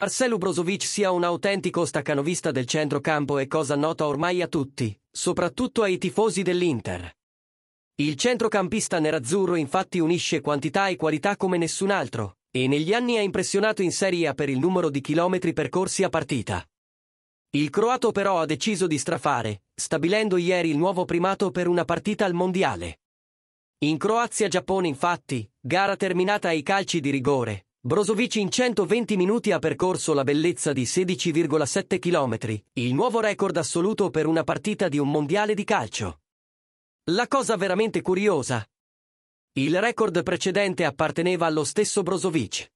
Marcelo Brozovic sia un autentico staccanovista del centrocampo è cosa nota ormai a tutti, soprattutto ai tifosi dell'Inter. Il centrocampista nerazzurro infatti unisce quantità e qualità come nessun altro, e negli anni ha impressionato in Serie A per il numero di chilometri percorsi a partita. Il croato però ha deciso di strafare, stabilendo ieri il nuovo primato per una partita al mondiale. In Croazia-Giappone infatti, gara terminata ai calci di rigore, Brozovic in 120 minuti ha percorso la bellezza di 16,7 km, il nuovo record assoluto per una partita di un mondiale di calcio. La cosa veramente curiosa. Il record precedente apparteneva allo stesso Brozovic.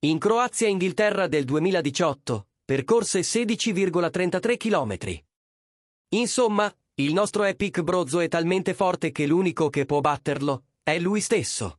In Croazia-Inghilterra del 2018 percorse 16,33 km. Insomma, il nostro Epic Brozo è talmente forte che l'unico che può batterlo è lui stesso.